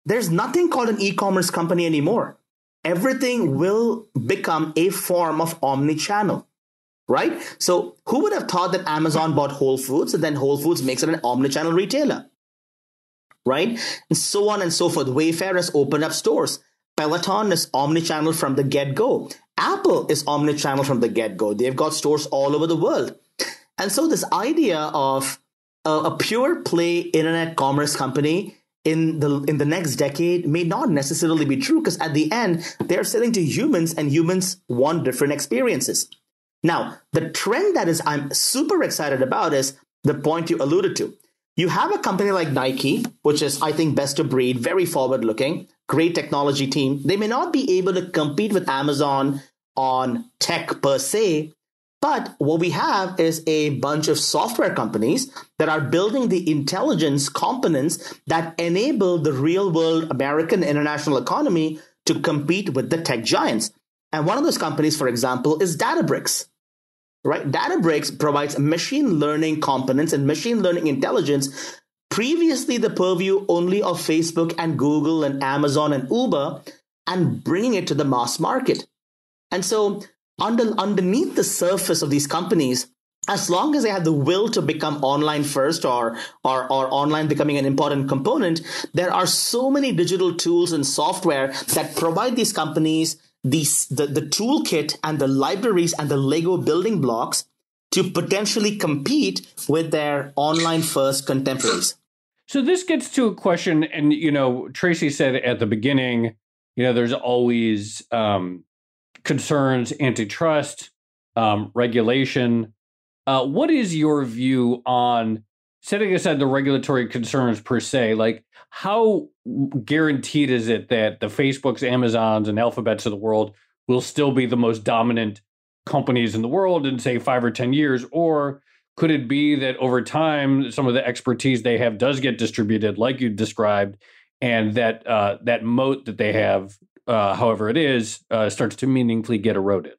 there's nothing called an e-commerce company anymore. Everything will become a form of omni-channel, right? So who would have thought that Amazon bought Whole Foods and then Whole Foods makes it an omni-channel retailer? Right? And so on and so forth. Wayfair has opened up stores. Peloton is omni-channel from the get-go. Apple is omni-channel from the get-go. They've got stores all over the world. And so this idea of a, a pure play internet commerce company in the in the next decade may not necessarily be true because at the end they're selling to humans and humans want different experiences. Now, the trend that is I'm super excited about is the point you alluded to you have a company like Nike, which is, I think, best of breed, very forward looking, great technology team. They may not be able to compete with Amazon on tech per se, but what we have is a bunch of software companies that are building the intelligence components that enable the real world American international economy to compete with the tech giants. And one of those companies, for example, is Databricks right? Databricks provides machine learning components and machine learning intelligence. Previously, the purview only of Facebook and Google and Amazon and Uber, and bringing it to the mass market. And so, under, underneath the surface of these companies, as long as they have the will to become online first or, or, or online becoming an important component, there are so many digital tools and software that provide these companies these, the, the toolkit and the libraries and the Lego building blocks to potentially compete with their online first contemporaries. So this gets to a question, and you know, Tracy said at the beginning, you know, there's always um, concerns, antitrust, um, regulation. Uh, what is your view on setting aside the regulatory concerns per se? Like, how guaranteed is it that the Facebooks, Amazons, and Alphabets of the world will still be the most dominant companies in the world in say five or ten years, or could it be that over time some of the expertise they have does get distributed, like you described, and that uh, that moat that they have, uh, however it is, uh, starts to meaningfully get eroded?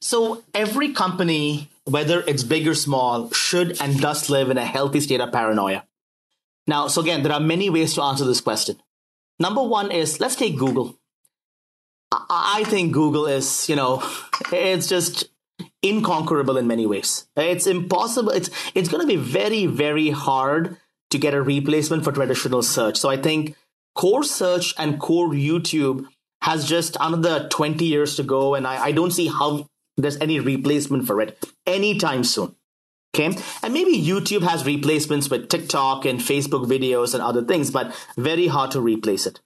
So every company, whether it's big or small, should and does live in a healthy state of paranoia. Now, so again, there are many ways to answer this question. Number one is let's take Google. I think Google is, you know, it's just inconquerable in many ways. It's impossible. It's it's going to be very very hard to get a replacement for traditional search. So I think core search and core YouTube has just another 20 years to go. And I, I don't see how there's any replacement for it anytime soon. Okay. And maybe YouTube has replacements with TikTok and Facebook videos and other things, but very hard to replace it.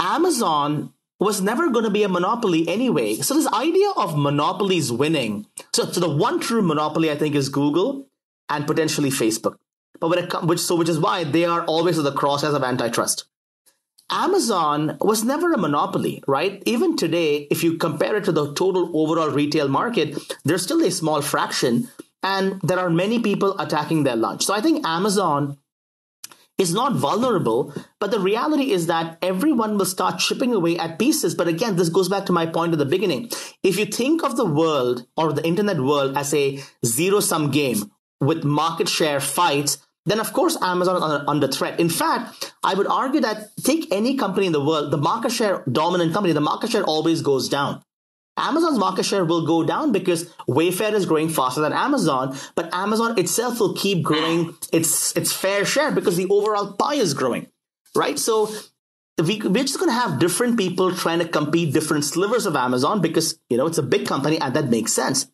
Amazon was never going to be a monopoly anyway. So this idea of monopolies winning. So, so the one true monopoly, I think, is Google and potentially Facebook. But when it which, so which is why they are always at the crosshairs of antitrust. Amazon was never a monopoly, right? Even today, if you compare it to the total overall retail market, there's still a small fraction, and there are many people attacking their lunch. So I think Amazon is not vulnerable, but the reality is that everyone will start chipping away at pieces. But again, this goes back to my point at the beginning. If you think of the world or the internet world as a zero sum game with market share fights, then of course Amazon is under, threat. In fact, I would argue that take any company in the world, the market share dominant company, the market share always goes down. Amazon's market share will go down because Wayfair is growing faster than Amazon, but Amazon itself will keep growing its its fair share because the overall pie is growing, right? So we, we're just going to have different people trying to compete different slivers of Amazon because you know it's a big company and that makes sense.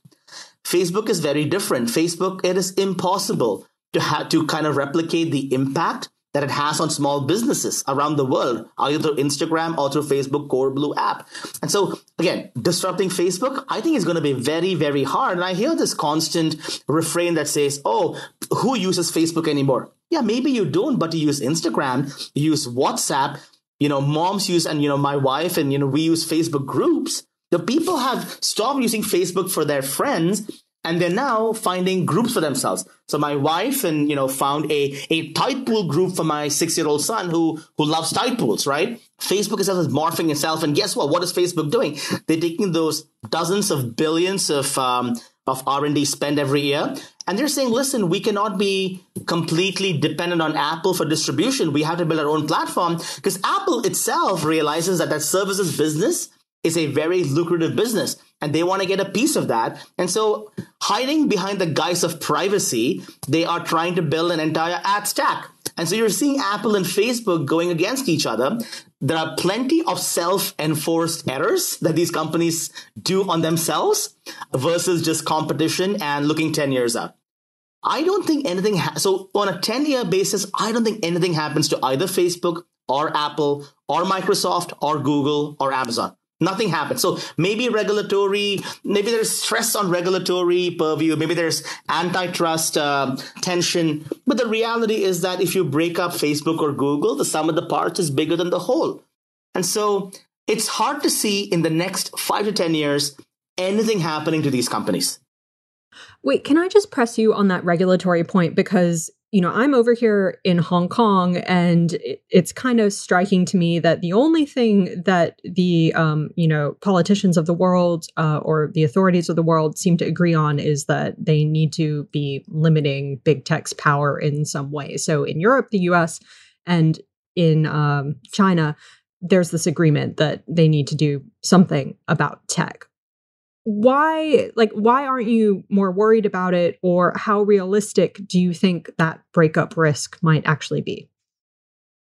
Facebook is very different. Facebook, it is impossible to have to kind of replicate the impact that it has on small businesses around the world, either through Instagram or through Facebook Core Blue app. And so, again, disrupting Facebook, I think is going to be very, very hard. And I hear this constant refrain that says, oh, who uses Facebook anymore? Yeah, maybe you don't, but you use Instagram, you use WhatsApp, you know, moms use, and, you know, my wife and, you know, we use Facebook groups. The people have stopped using Facebook for their friends and they're now finding groups for themselves. So my wife and you know found a a tide pool group for my six year old son who who loves tide pools. Right? Facebook itself is morphing itself, and guess what? What is Facebook doing? They're taking those dozens of billions of um, of R and D spend every year, and they're saying, listen, we cannot be completely dependent on Apple for distribution. We have to build our own platform because Apple itself realizes that that services business is a very lucrative business and they want to get a piece of that. And so, hiding behind the guise of privacy, they are trying to build an entire ad stack. And so, you're seeing Apple and Facebook going against each other. There are plenty of self enforced errors that these companies do on themselves versus just competition and looking 10 years out. I don't think anything, ha- so on a 10 year basis, I don't think anything happens to either Facebook or Apple or Microsoft or Google or Amazon. Nothing happens. So maybe regulatory, maybe there's stress on regulatory purview, maybe there's antitrust uh, tension. But the reality is that if you break up Facebook or Google, the sum of the parts is bigger than the whole. And so it's hard to see in the next five to 10 years anything happening to these companies. Wait, can I just press you on that regulatory point? Because you know, I'm over here in Hong Kong, and it's kind of striking to me that the only thing that the, um, you know, politicians of the world uh, or the authorities of the world seem to agree on is that they need to be limiting big tech's power in some way. So in Europe, the US, and in um, China, there's this agreement that they need to do something about tech. Why like why aren't you more worried about it or how realistic do you think that breakup risk might actually be?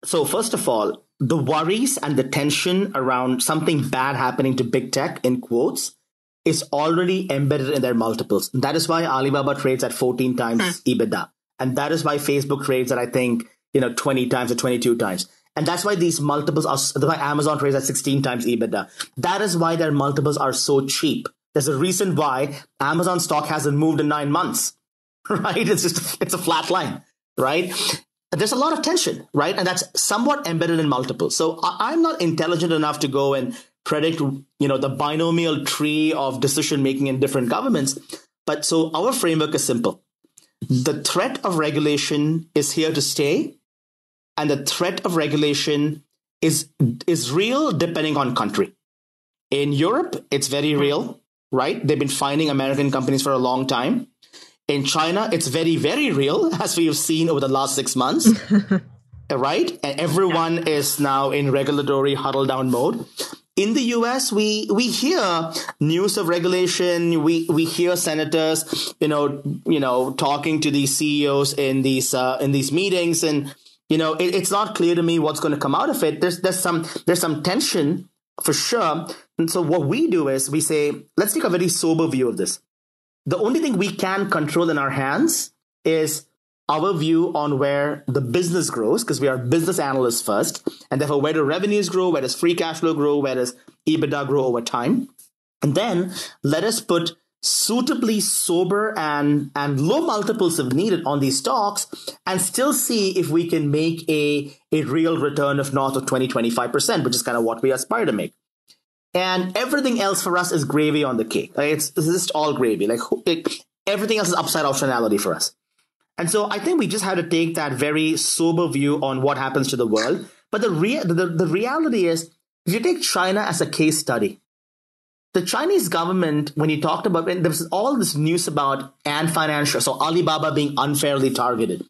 So first of all the worries and the tension around something bad happening to big tech in quotes is already embedded in their multiples. That is why alibaba trades at 14 times mm. ebitda. And that is why facebook trades at i think you know 20 times or 22 times. And that's why these multiples are why amazon trades at 16 times ebitda. That is why their multiples are so cheap there's a reason why Amazon stock hasn't moved in nine months, right? It's just, it's a flat line, right? There's a lot of tension, right? And that's somewhat embedded in multiples. So I'm not intelligent enough to go and predict, you know, the binomial tree of decision making in different governments. But so our framework is simple. The threat of regulation is here to stay. And the threat of regulation is, is real depending on country. In Europe, it's very real right? They've been finding American companies for a long time. In China, it's very, very real, as we have seen over the last six months, right? And everyone is now in regulatory huddle down mode. In the U.S., we we hear news of regulation. We we hear senators, you know, you know, talking to these CEOs in these uh, in these meetings, and you know, it, it's not clear to me what's going to come out of it. There's there's some there's some tension for sure. And so what we do is we say, let's take a very sober view of this. The only thing we can control in our hands is our view on where the business grows, because we are business analysts first, and therefore where do revenues grow, where does free cash flow grow, where does EBITDA grow over time. And then let us put suitably sober and, and low multiples if needed on these stocks and still see if we can make a, a real return of north of 20, 25%, which is kind of what we aspire to make. And everything else for us is gravy on the cake. Like it's, it's just all gravy. Like, everything else is upside optionality for us. And so I think we just have to take that very sober view on what happens to the world. But the, rea- the, the reality is, if you take China as a case study, the Chinese government, when he talked about, there was all this news about Ant Financial, so Alibaba being unfairly targeted.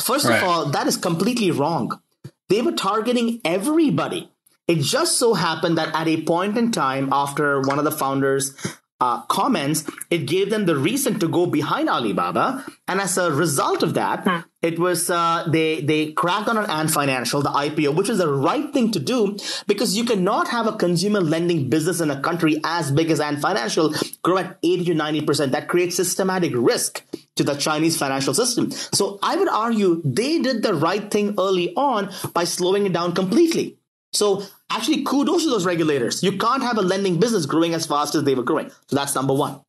First right. of all, that is completely wrong. They were targeting everybody. It just so happened that at a point in time, after one of the founders uh, comments, it gave them the reason to go behind Alibaba, and as a result of that, hmm. it was uh, they they cracked on an Ant Financial, the IPO, which is the right thing to do because you cannot have a consumer lending business in a country as big as Ant Financial grow at eighty to ninety percent. That creates systematic risk to the Chinese financial system. So I would argue they did the right thing early on by slowing it down completely. So actually, kudos to those regulators. You can't have a lending business growing as fast as they were growing. So that's number one.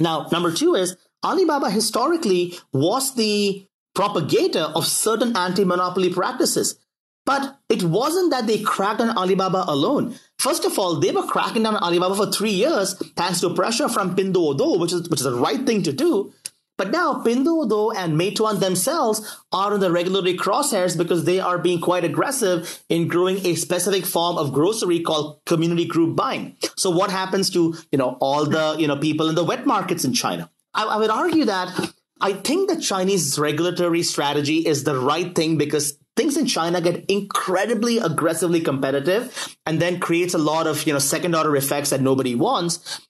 Now, number two is Alibaba historically was the propagator of certain anti-monopoly practices. But it wasn't that they cracked on Alibaba alone. First of all, they were cracking down on Alibaba for three years thanks to pressure from Pinduoduo, which is which is the right thing to do. But now Pinduoduo and Meituan themselves are in the regulatory crosshairs because they are being quite aggressive in growing a specific form of grocery called community group buying. So what happens to, you know, all the, you know, people in the wet markets in China? I, I would argue that I think the Chinese regulatory strategy is the right thing because things in China get incredibly aggressively competitive and then creates a lot of, you know, second order effects that nobody wants.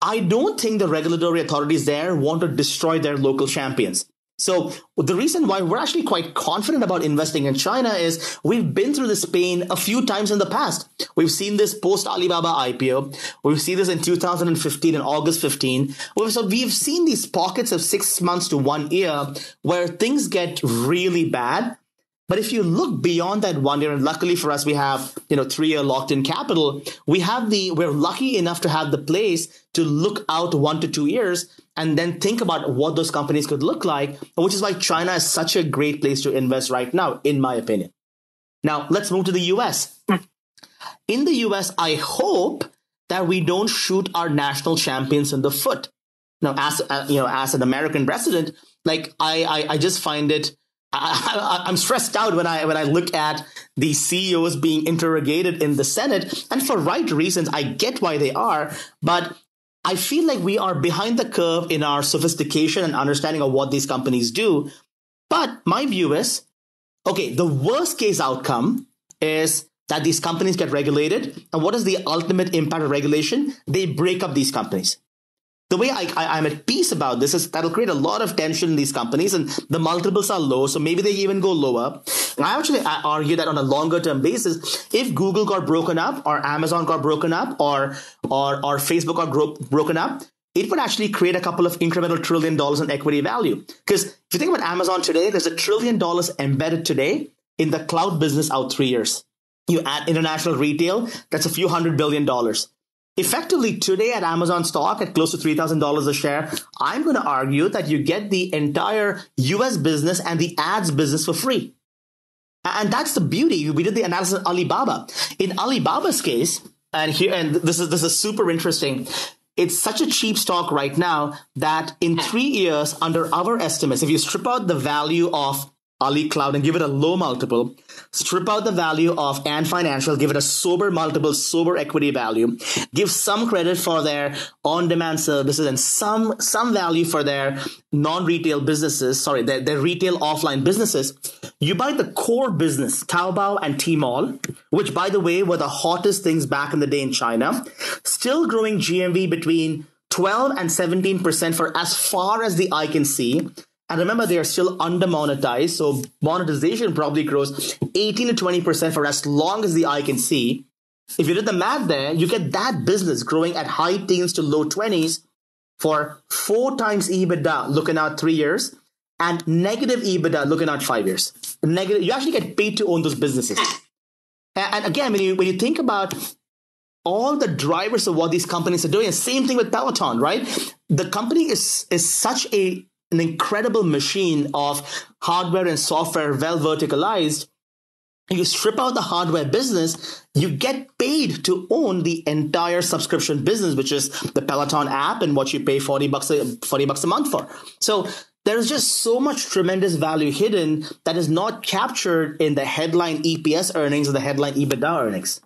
I don't think the regulatory authorities there want to destroy their local champions. So the reason why we're actually quite confident about investing in China is we've been through this pain a few times in the past. We've seen this post Alibaba IPO. We've seen this in 2015 and August 15. So we've seen these pockets of six months to one year where things get really bad but if you look beyond that one year, and luckily for us, we have, you know, three year locked in capital, we have the, we're lucky enough to have the place to look out one to two years and then think about what those companies could look like, which is why China is such a great place to invest right now, in my opinion. Now, let's move to the US. In the US, I hope that we don't shoot our national champions in the foot. Now, as, uh, you know, as an American resident, like I, I, I just find it I, am stressed out when I when I look at the CEOs being interrogated in the Senate, and for right reasons. I get why they are, but I feel like we are behind the curve in our sophistication and understanding of what these companies do. But my view is, okay, the worst case outcome is that these companies get regulated. And what is the ultimate impact of regulation? They break up these companies. The way I, am at peace about this is that'll create a lot of tension in these companies and the multiples are low. So maybe they even go lower. And I actually I argue that on a longer term basis, if Google got broken up or Amazon got broken up or, or, or Facebook got gro- broken up, it would actually create a couple of incremental trillion dollars in equity value. Because if you think about Amazon today, there's a trillion dollars embedded today in the cloud business out three years. You add international retail, that's a few hundred billion dollars. Effectively, today at Amazon stock at close to $3,000 a share, I'm going to argue that you get the entire US business and the ads business for free. And that's the beauty. We did the analysis on Alibaba. In Alibaba's case, and here, and this is, this is super interesting. It's such a cheap stock right now that in three years, under our estimates, if you strip out the value of Ali Cloud and give it a low multiple, strip out the value of Ant Financial, give it a sober multiple, sober equity value, give some credit for their on-demand services and some some value for their non-retail businesses, sorry, their, their retail offline businesses. You buy the core business, Taobao and Tmall, which by the way were the hottest things back in the day in China, still growing GMV between 12 and 17% for as far as the eye can see. And remember, they are still under monetized. So monetization probably grows 18 to 20% for as long as the eye can see. If you did the math there, you get that business growing at high teens to low 20s for four times EBITDA looking out three years and negative EBITDA looking out five years. Negative, you actually get paid to own those businesses. And again, when you when you think about all the drivers of what these companies are doing, same thing with Peloton, right? The company is is such a an incredible machine of hardware and software well verticalized you strip out the hardware business, you get paid to own the entire subscription business, which is the Peloton app and what you pay 40 bucks a, 40 bucks a month for. So there's just so much tremendous value hidden that is not captured in the headline EPS earnings or the headline EBITDA earnings.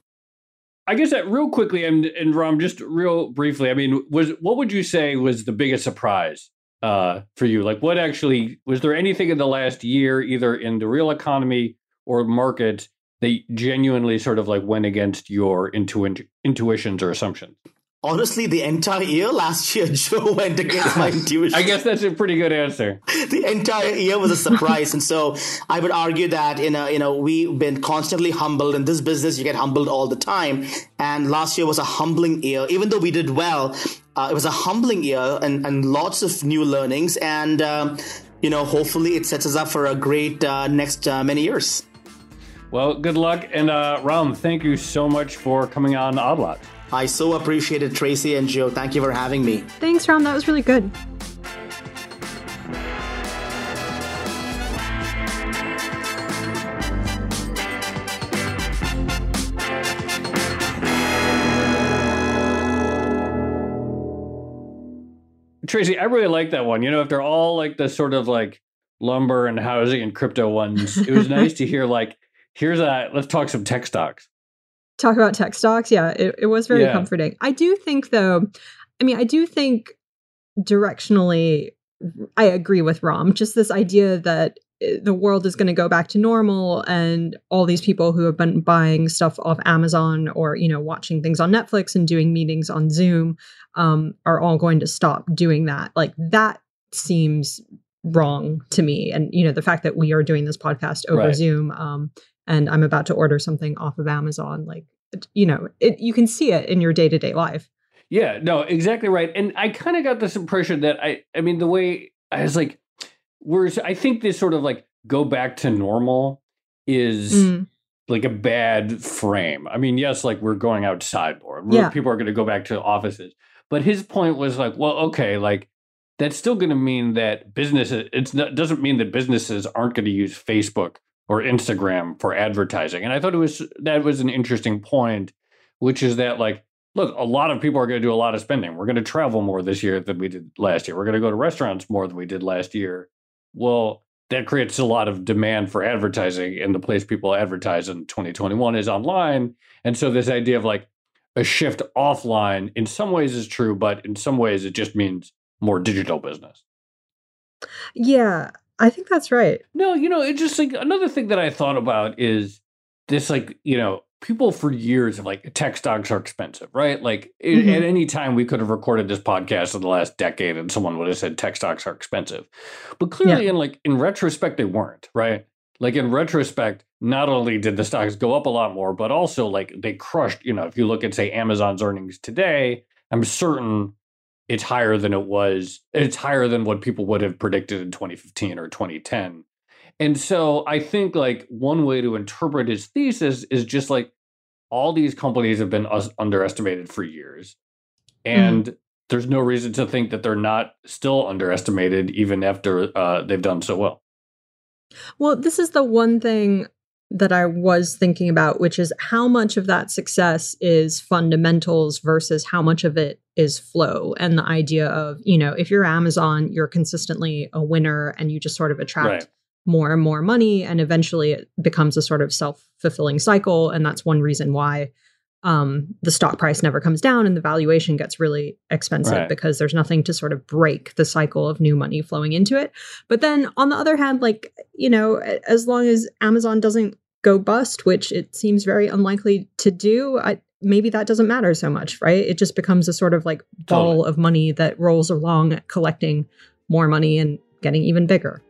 I guess that real quickly and, and Ram, just real briefly, I mean, was what would you say was the biggest surprise uh, for you? Like, what actually was there anything in the last year, either in the real economy or market, that genuinely sort of like went against your intu- intuitions or assumptions? Honestly, the entire year last year, Joe went against my intuition. I guess that's a pretty good answer. the entire year was a surprise, and so I would argue that you know, you know, we've been constantly humbled in this business. You get humbled all the time, and last year was a humbling year. Even though we did well, uh, it was a humbling year and, and lots of new learnings. And, uh, you know, hopefully it sets us up for a great uh, next uh, many years. Well, good luck. And uh, Ram, thank you so much for coming on Odd Lot. I so appreciated Tracy and Joe. Thank you for having me. Thanks, Ram. That was really good. Tracy, I really like that one. You know, if they're all like the sort of like lumber and housing and crypto ones, it was nice to hear like, here's a let's talk some tech stocks. Talk about tech stocks. Yeah, it, it was very yeah. comforting. I do think though, I mean, I do think directionally I agree with Ram. Just this idea that eh, the world is going to go back to normal and all these people who have been buying stuff off Amazon or you know watching things on Netflix and doing meetings on Zoom um, are all going to stop doing that. Like that seems wrong to me. And you know, the fact that we are doing this podcast over right. Zoom um, and I'm about to order something off of Amazon, like you know, it, you can see it in your day to day life. Yeah, no, exactly right. And I kind of got this impression that I, I mean, the way I was like, whereas I think this sort of like go back to normal is mm like a bad frame. I mean, yes, like we're going outside more. Yeah. People are going to go back to offices. But his point was like, well, okay, like that's still going to mean that businesses it doesn't mean that businesses aren't going to use Facebook or Instagram for advertising. And I thought it was that was an interesting point, which is that like look, a lot of people are going to do a lot of spending. We're going to travel more this year than we did last year. We're going to go to restaurants more than we did last year. Well, that creates a lot of demand for advertising and the place people advertise in 2021 is online. And so this idea of like a shift offline in some ways is true, but in some ways it just means more digital business. Yeah, I think that's right. No, you know, it's just like another thing that I thought about is this like, you know, people for years have like tech stocks are expensive, right? Like mm-hmm. at any time we could have recorded this podcast in the last decade and someone would have said tech stocks are expensive. But clearly yeah. in like in retrospect they weren't, right? Like in retrospect, not only did the stocks go up a lot more, but also like they crushed, you know, if you look at say Amazon's earnings today, I'm certain it's higher than it was. It's higher than what people would have predicted in 2015 or 2010. And so I think like one way to interpret his thesis is just like all these companies have been us- underestimated for years. Mm-hmm. And mm. there's no reason to think that they're not still underestimated even after uh, they've done so well. Well, this is the one thing that I was thinking about, which is how much of that success is fundamentals versus how much of it is flow. And the idea of, you know, if you're Amazon, you're consistently a winner and you just sort of attract right. more and more money. And eventually it becomes a sort of self fulfilling cycle. And that's one reason why um, the stock price never comes down and the valuation gets really expensive right. because there's nothing to sort of break the cycle of new money flowing into it. But then on the other hand, like, you know, as long as Amazon doesn't go bust, which it seems very unlikely to do, I, maybe that doesn't matter so much, right? It just becomes a sort of like ball totally. of money that rolls along, collecting more money and getting even bigger.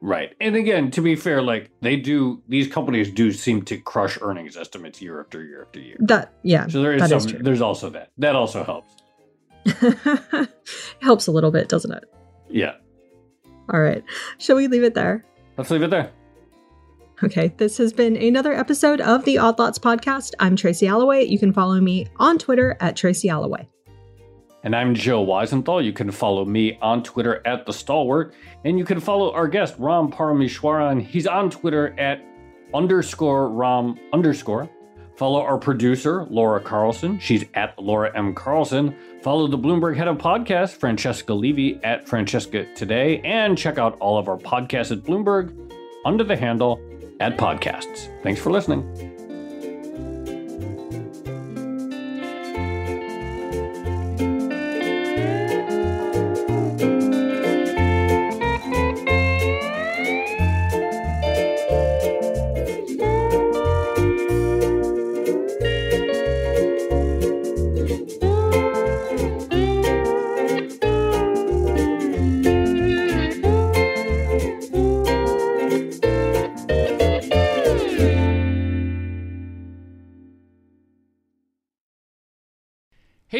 Right. And again, to be fair, like they do, these companies do seem to crush earnings estimates year after year after year. That, yeah. So there is some, is there's also that. That also helps. helps a little bit, doesn't it? Yeah. All right. Shall we leave it there? Let's leave it there. Okay, this has been another episode of the Odd Lots podcast. I'm Tracy Alloway. You can follow me on Twitter at Tracy Alloway. And I'm Joe Weisenthal. You can follow me on Twitter at The Stalwart. And you can follow our guest, Ram Parameswaran. He's on Twitter at underscore Ram underscore. Follow our producer, Laura Carlson. She's at Laura M. Carlson. Follow the Bloomberg head of podcast, Francesca Levy, at Francesca Today. And check out all of our podcasts at Bloomberg under the handle at podcasts. Thanks for listening.